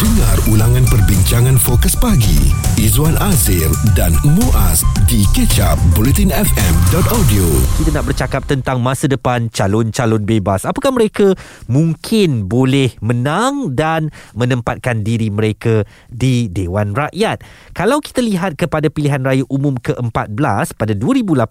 Dengar ulangan perbincangan fokus pagi Izwan Azir dan Muaz di kecap bulletinfm.audio kita nak bercakap tentang masa depan calon-calon bebas. Apakah mereka mungkin boleh menang dan menempatkan diri mereka di Dewan Rakyat? Kalau kita lihat kepada pilihan raya umum ke-14 pada 2018,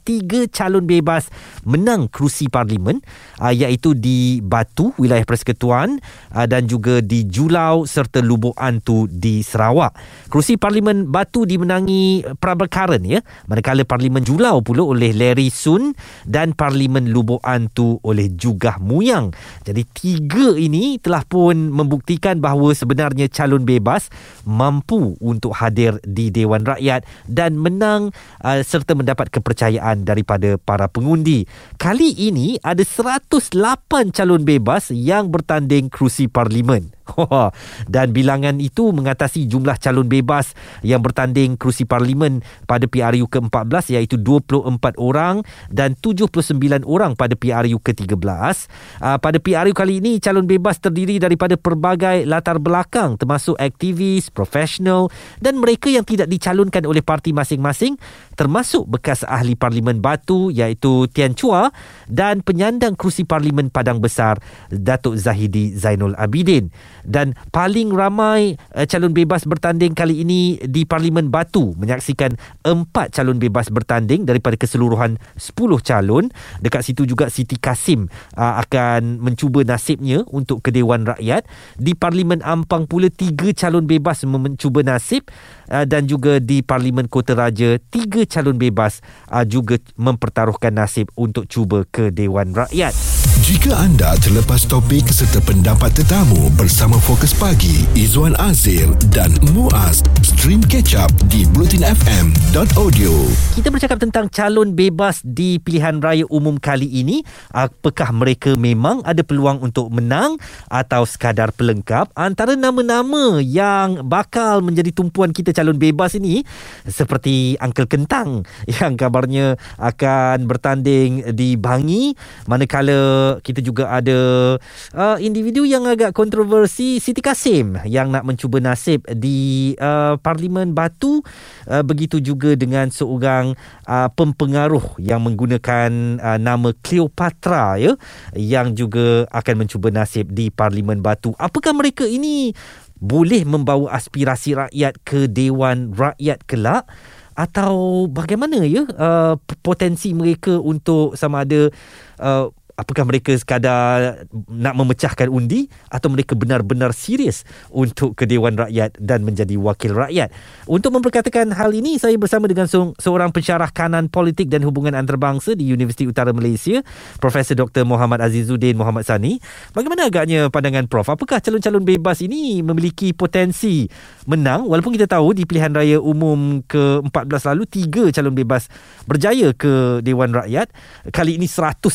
tiga calon bebas menang kerusi parlimen uh, iaitu di Batu, wilayah Persekutuan uh, dan juga di Julau serta Lubuk Antu di Sarawak. Kerusi parlimen Batu dimenangi Prabakaran ya, manakala parlimen Julau pula oleh Larry Sun dan Parlimen Lubuk Antu oleh Jugah Muyang. Jadi tiga ini telah pun membuktikan bahawa sebenarnya calon bebas mampu untuk hadir di Dewan Rakyat dan menang uh, serta mendapat kepercayaan daripada para pengundi. Kali ini ada 108 calon bebas yang bertanding kerusi parlimen. Dan bilangan itu mengatasi jumlah calon bebas yang bertanding kerusi parlimen pada PRU ke-14 iaitu 24 orang dan 79 orang pada PRU ke-13. Uh, pada PRU kali ini calon bebas terdiri daripada pelbagai latar belakang termasuk aktivis, profesional dan mereka yang tidak dicalonkan oleh parti masing-masing termasuk bekas ahli parlimen Batu iaitu Tian Chua dan penyandang kerusi parlimen Padang Besar Datuk Zahidi Zainul Abidin dan paling ramai uh, calon bebas bertanding kali ini di Parlimen Batu menyaksikan empat calon bebas bertanding daripada keseluruhan 10 calon dekat situ juga Siti Kasim uh, akan mencuba nasibnya untuk ke Dewan Rakyat di Parlimen Ampang pula tiga calon bebas mencuba nasib uh, dan juga di Parlimen Kota Raja tiga calon bebas uh, juga mempertaruhkan nasib untuk cuba ke Dewan Rakyat. Jika anda terlepas topik serta pendapat tetamu bersama Fokus Pagi Izwan Azir dan Muaz stream catch up di bulletinfm.audio Kita bercakap tentang calon bebas di pilihan raya umum kali ini. Apakah mereka memang ada peluang untuk menang atau sekadar pelengkap? Antara nama-nama yang bakal menjadi tumpuan kita calon bebas ini seperti Uncle Kentang yang kabarnya akan bertanding di Bangi manakala kita juga ada uh, individu yang agak kontroversi Siti Kasim yang nak mencuba nasib di uh, Parlimen Batu. Uh, begitu juga dengan seorang uh, pempengaruh yang menggunakan uh, nama Cleopatra ya yang juga akan mencuba nasib di Parlimen Batu. Apakah mereka ini boleh membawa aspirasi rakyat ke Dewan Rakyat kelak? Atau bagaimana ya uh, potensi mereka untuk sama ada uh, apakah mereka sekadar nak memecahkan undi atau mereka benar-benar serius untuk ke Dewan Rakyat dan menjadi wakil rakyat. Untuk memperkatakan hal ini, saya bersama dengan seorang pensyarah kanan politik dan hubungan antarabangsa di Universiti Utara Malaysia, Profesor Dr. Muhammad Azizuddin Muhammad Sani. Bagaimana agaknya pandangan Prof? Apakah calon-calon bebas ini memiliki potensi menang walaupun kita tahu di pilihan raya umum ke-14 lalu tiga calon bebas berjaya ke Dewan Rakyat. Kali ini 108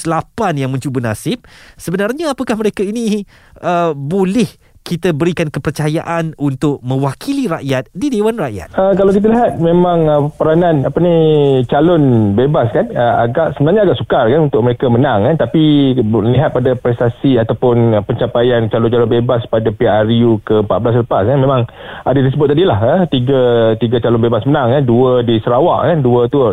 yang mencuba nasib sebenarnya apakah mereka ini uh, boleh kita berikan kepercayaan untuk mewakili rakyat di Dewan Rakyat? Uh, kalau kita lihat memang uh, peranan apa ni calon bebas kan uh, agak sebenarnya agak sukar kan untuk mereka menang kan tapi melihat pada prestasi ataupun pencapaian calon-calon bebas pada PRU ke-14 lepas kan memang ada disebut tadi lah uh, tiga tiga calon bebas menang kan dua di Sarawak kan dua tu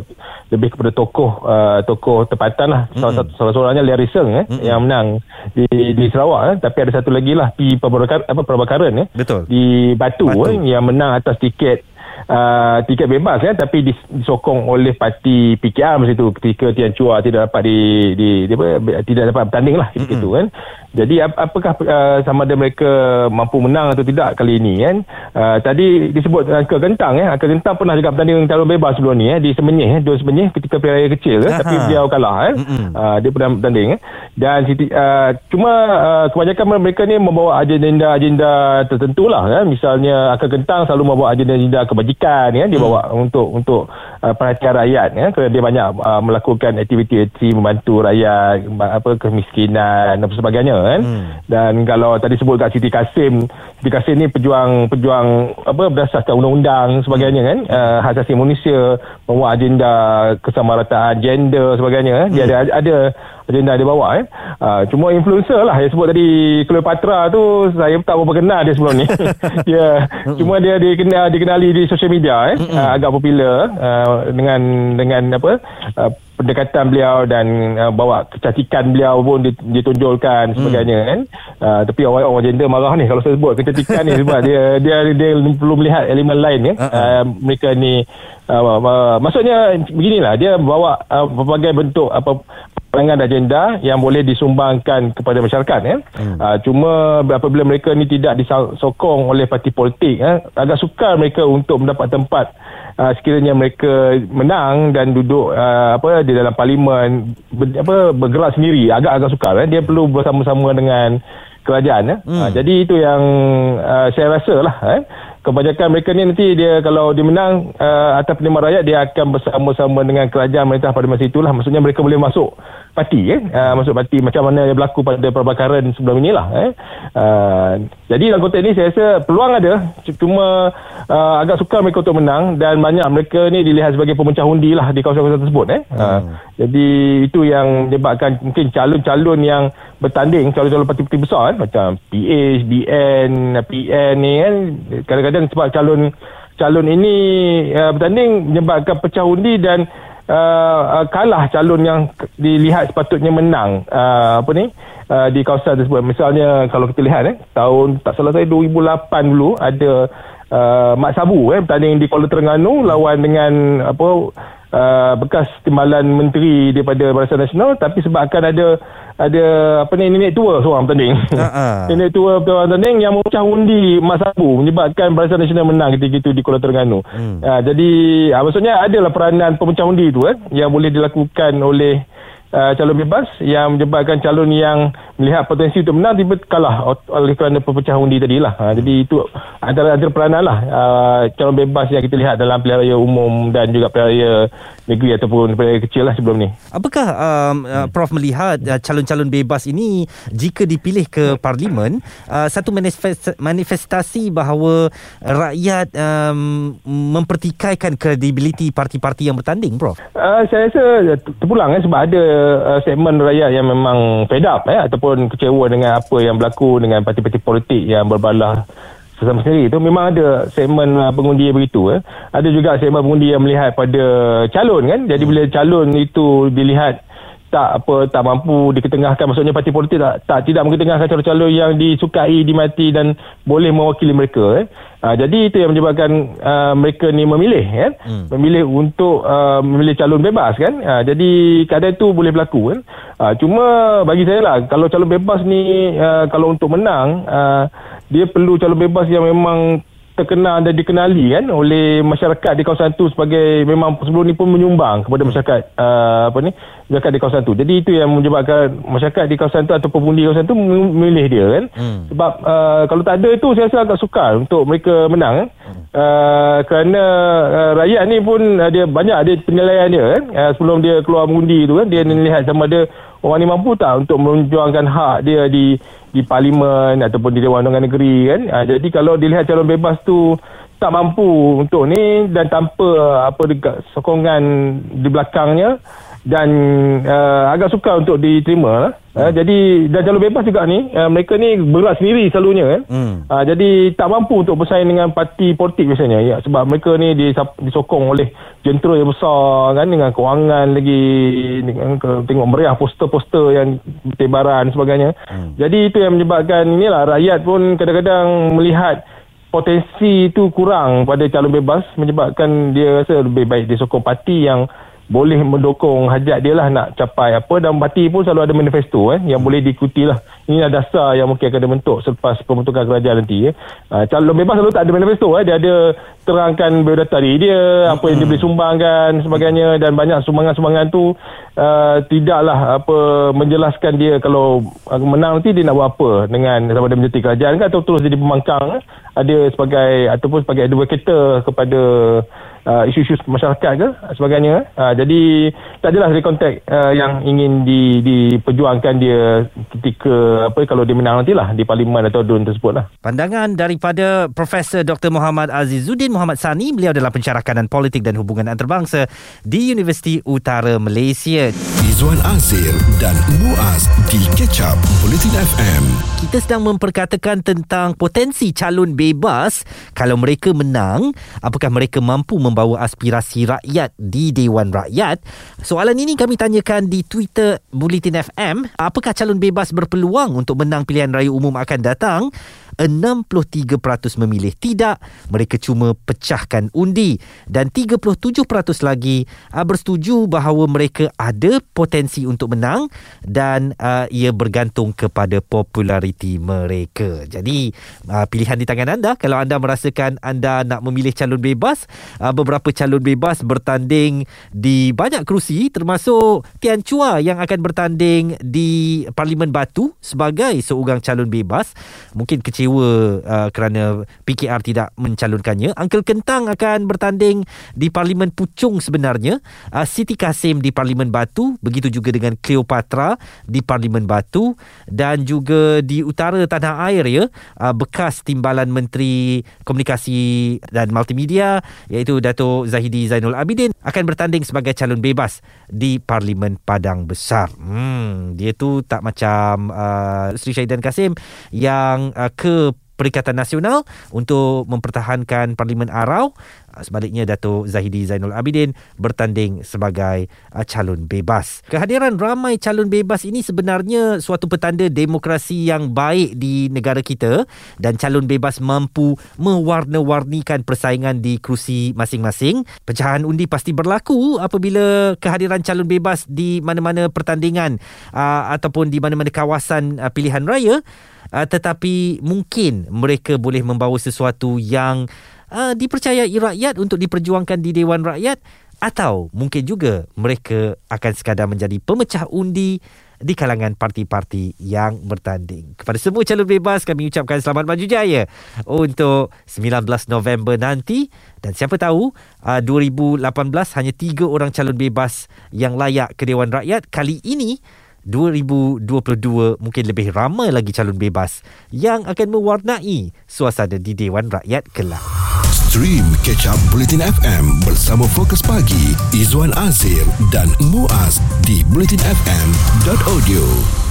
lebih kepada tokoh uh, tokoh tempatan lah salah satu salah seorangnya Larry Seng eh, yang menang di di Sarawak eh. tapi ada satu lagi lah P Pemberokan apa Prabakaran ya Betul. di Batu, Batu. Eh, yang menang atas tiket uh, tiket bebas ya tapi disokong oleh parti PKR masa itu ketika Tian Chua tidak dapat di, di, di apa, tidak dapat bertanding lah ketika mm-hmm. itu kan jadi ap- apakah uh, sama ada mereka mampu menang atau tidak kali ini kan uh, tadi disebut Angka Gentang ya Angka Gentang pernah juga bertanding calon bebas sebelum ni ya di Semenyih ya dua Semenyih ketika pilihan kecil ya, tapi dia kalah ya. mm-hmm. uh, dia pernah bertanding ya. dan uh, cuma uh, kebanyakan mereka ni membawa agenda-agenda tertentu lah ya. misalnya Angka Gentang selalu membawa agenda-agenda kebajikan kecantikan ya dia Hmm. untuk untuk uh, perhatian rakyat ya kerana dia banyak uh, melakukan aktiviti-aktiviti membantu rakyat apa kemiskinan dan sebagainya kan Hmm. dan kalau tadi sebut kat Siti Kasim Siti Kasim ni pejuang pejuang apa berdasarkan undang-undang sebagainya kan uh, hak asasi manusia membawa agenda kesamarataan gender sebagainya eh. dia ada ada agenda dia bawa eh. Uh, cuma influencer lah yang sebut tadi Cleopatra tu saya tak berapa kenal dia sebelum ni. dia cuma dia dikenal dikenali di social media eh. Uh, agak popular uh, dengan dengan apa uh, pendekatan beliau dan uh, bawa kecantikan beliau pun dit- ditonjolkan sebagainya kan. Uh, tapi orang orang gender marah ni kalau saya sebut kecantikan ni sebab dia dia dia perlu melihat elemen lain ya. Uh-uh. Uh, mereka ni uh, uh, maksudnya beginilah dia bawa uh, berbagai bentuk apa pandangan agenda yang boleh disumbangkan kepada masyarakat ya. Hmm. Uh, cuma apabila mereka ni tidak disokong oleh parti politik ya, agak sukar mereka untuk mendapat tempat uh, sekiranya mereka menang dan duduk uh, apa di dalam parlimen ber, apa bergerak sendiri agak-agak sukar ya. Dia perlu bersama-sama dengan kerajaan ya. Hmm. Uh, jadi itu yang uh, saya rasa lah eh. Kebanyakan mereka ni nanti dia kalau dia menang uh, atas penerimaan rakyat dia akan bersama-sama dengan kerajaan pemerintah pada masa itulah. Maksudnya mereka boleh masuk parti eh. Uh, masuk parti macam mana yang berlaku pada perbakaran sebelum inilah eh. Uh, jadi dalam konteks ni saya rasa peluang ada cuma uh, agak sukar mereka untuk menang dan banyak mereka ni dilihat sebagai pemecah undi lah di kawasan-kawasan tersebut eh. Uh, jadi itu yang menyebabkan mungkin calon-calon yang bertanding calon-calon parti-parti besar kan macam PH, BN, PN ni kan kadang-kadang sebab calon calon ini uh, bertanding menyebabkan pecah undi dan uh, uh, kalah calon yang dilihat sepatutnya menang. Uh, apa ni? Uh, di kawasan tersebut. Misalnya kalau kita lihat eh tahun tak salah saya 2008 dulu ada uh, Mat Sabu eh bertanding di Kuala Terengganu lawan dengan apa uh, bekas timbalan menteri daripada Barisan Nasional tapi sebabkan ada ada apa ni nenek tua seorang bertanding. Ha-ha. nenek tua bertanding bertanding yang memecah undi Mat Sabu menyebabkan Barisan Nasional menang ketika itu di Kuala Terengganu. Hmm. Uh, jadi uh, maksudnya adalah peranan pemecah undi itu eh yang boleh dilakukan oleh uh, calon bebas yang menyebabkan calon yang melihat potensi untuk menang tiba kalah oleh kerana pemecah undi tadi lah. Ha, jadi itu antara antara peranan lah uh, calon bebas yang kita lihat dalam pilihan raya umum dan juga pilihan raya negeri ataupun pilihan raya kecil lah sebelum ni. Apakah um, uh, Prof melihat uh, calon-calon bebas ini jika dipilih ke parlimen uh, satu manifest- manifestasi bahawa rakyat um, mempertikaikan kredibiliti parti-parti yang bertanding Prof? Uh, saya rasa ter- terpulang eh, sebab ada uh, segmen rakyat yang memang fed up eh, ataupun kecewa dengan apa yang berlaku dengan parti-parti politik yang berbalah sesama sendiri. Itu memang ada segmen uh, pengundi yang begitu eh. ada juga segmen pengundi yang melihat pada calon kan? Jadi bila calon itu dilihat tak apa tak mampu diketengahkan maksudnya parti politik tak tak tidak mengetengahkan calon-calon yang disukai dimati dan boleh mewakili mereka eh. Uh, jadi itu yang menyebabkan uh, mereka ni memilih kan hmm. memilih untuk uh, memilih calon bebas kan uh, jadi keadaan itu boleh berlaku kan uh, cuma bagi saya lah kalau calon bebas ni uh, kalau untuk menang uh, dia perlu calon bebas yang memang terkenal dan dikenali kan oleh masyarakat di kawasan tu sebagai memang sebelum ni pun menyumbang kepada masyarakat uh, apa ni masyarakat di kawasan tu. Jadi itu yang menyebabkan masyarakat di kawasan tu atau pengundi kawasan tu memilih dia kan. Hmm. Sebab uh, kalau tak ada itu saya rasa agak sukar untuk mereka menang kan. Uh, kerana uh, rakyat ni pun uh, dia banyak ada penilaian dia kan. Uh, sebelum dia keluar mengundi tu kan dia melihat sama ada orang ni mampu tak untuk memperjuangkan hak dia di di parlimen ataupun di Dewan Undangan Negeri kan. Ha, jadi kalau dilihat calon bebas tu tak mampu untuk ni dan tanpa apa dekat sokongan di belakangnya dan uh, agak sukar untuk diterima lah. Uh, jadi dan calon bebas juga ni uh, mereka ni bergerak sendiri selalunya kan. Hmm. Uh, jadi tak mampu untuk bersaing dengan parti politik biasanya ya sebab mereka ni disokong oleh jentera yang besar kan dengan kewangan lagi dengan ke, tengok meriah poster-poster yang bertebaran dan sebagainya. Hmm. Jadi itu yang menyebabkan inilah rakyat pun kadang-kadang melihat potensi itu kurang pada calon bebas menyebabkan dia rasa lebih baik dia sokong parti yang boleh mendukung hajat dia lah nak capai apa dan parti pun selalu ada manifesto eh, yang boleh diikuti lah ini adalah dasar yang mungkin akan dibentuk selepas pembentukan kerajaan nanti eh. Uh, calon bebas selalu tak ada manifesto eh. dia ada terangkan biodata diri dia apa yang dia boleh sumbangkan sebagainya dan banyak sumbangan-sumbangan tu uh, tidaklah apa menjelaskan dia kalau uh, menang nanti dia nak buat apa dengan sama ada menjadi kerajaan ke atau terus jadi pembangkang eh. ada sebagai ataupun sebagai advocator kepada uh, isu-isu masyarakat ke sebagainya uh, jadi tak adalah dari konteks uh, yang ingin di, diperjuangkan dia ketika apa kalau dia menang nantilah di parlimen atau dun tersebut lah. Pandangan daripada Profesor Dr. Muhammad Azizuddin Muhammad Sani beliau adalah pencerahkanan politik dan hubungan antarabangsa di Universiti Utara Malaysia. Izwan Azir dan Muaz di Catch Up Bulletin FM kita sedang memperkatakan tentang potensi calon bebas. Kalau mereka menang apakah mereka mampu membawa aspirasi rakyat di Dewan Rakyat. Soalan ini kami tanyakan di Twitter Bulletin FM apakah calon bebas berpeluang untuk menang pilihan raya umum akan datang 63% memilih tidak mereka cuma pecahkan undi. Dan 37% lagi uh, bersetuju bahawa mereka ada potensi untuk menang dan uh, ia bergantung kepada populariti mereka. Jadi uh, pilihan di tangan anda kalau anda merasakan anda nak memilih calon bebas uh, beberapa calon bebas bertanding di banyak kerusi termasuk Tian Chua yang akan bertanding di Parlimen Batu sebagai seorang calon bebas. Mungkin kecil kecewa uh, kerana PKR tidak mencalonkannya. Uncle Kentang akan bertanding di Parlimen Puchong sebenarnya. Uh, Siti Kasim di Parlimen Batu. Begitu juga dengan Cleopatra di Parlimen Batu. Dan juga di utara tanah air ya. Uh, bekas Timbalan Menteri Komunikasi dan Multimedia iaitu Dato' Zahidi Zainul Abidin akan bertanding sebagai calon bebas di Parlimen Padang Besar. Hmm, dia tu tak macam uh, Sri Syahidan Kasim yang uh, ke Perikatan Nasional untuk mempertahankan Parlimen Arau. Sebaliknya Dato Zahidi Zainul Abidin bertanding sebagai ah, calon bebas. Kehadiran ramai calon bebas ini sebenarnya suatu petanda demokrasi yang baik di negara kita dan calon bebas mampu mewarna-warnikan persaingan di kerusi masing-masing. Pecahan undi pasti berlaku apabila kehadiran calon bebas di mana-mana pertandingan uh, ataupun di mana-mana kawasan uh, pilihan raya uh, tetapi mungkin mereka boleh membawa sesuatu yang uh, dipercayai rakyat untuk diperjuangkan di Dewan Rakyat atau mungkin juga mereka akan sekadar menjadi pemecah undi di kalangan parti-parti yang bertanding. Kepada semua calon bebas kami ucapkan selamat maju jaya untuk 19 November nanti dan siapa tahu 2018 hanya tiga orang calon bebas yang layak ke Dewan Rakyat kali ini 2022 mungkin lebih ramai lagi calon bebas yang akan mewarnai suasana di Dewan Rakyat kelak. Stream Catch Up Bulletin FM bersama Fokus Pagi, Izwan Azir dan Muaz di bulletinfm.audio.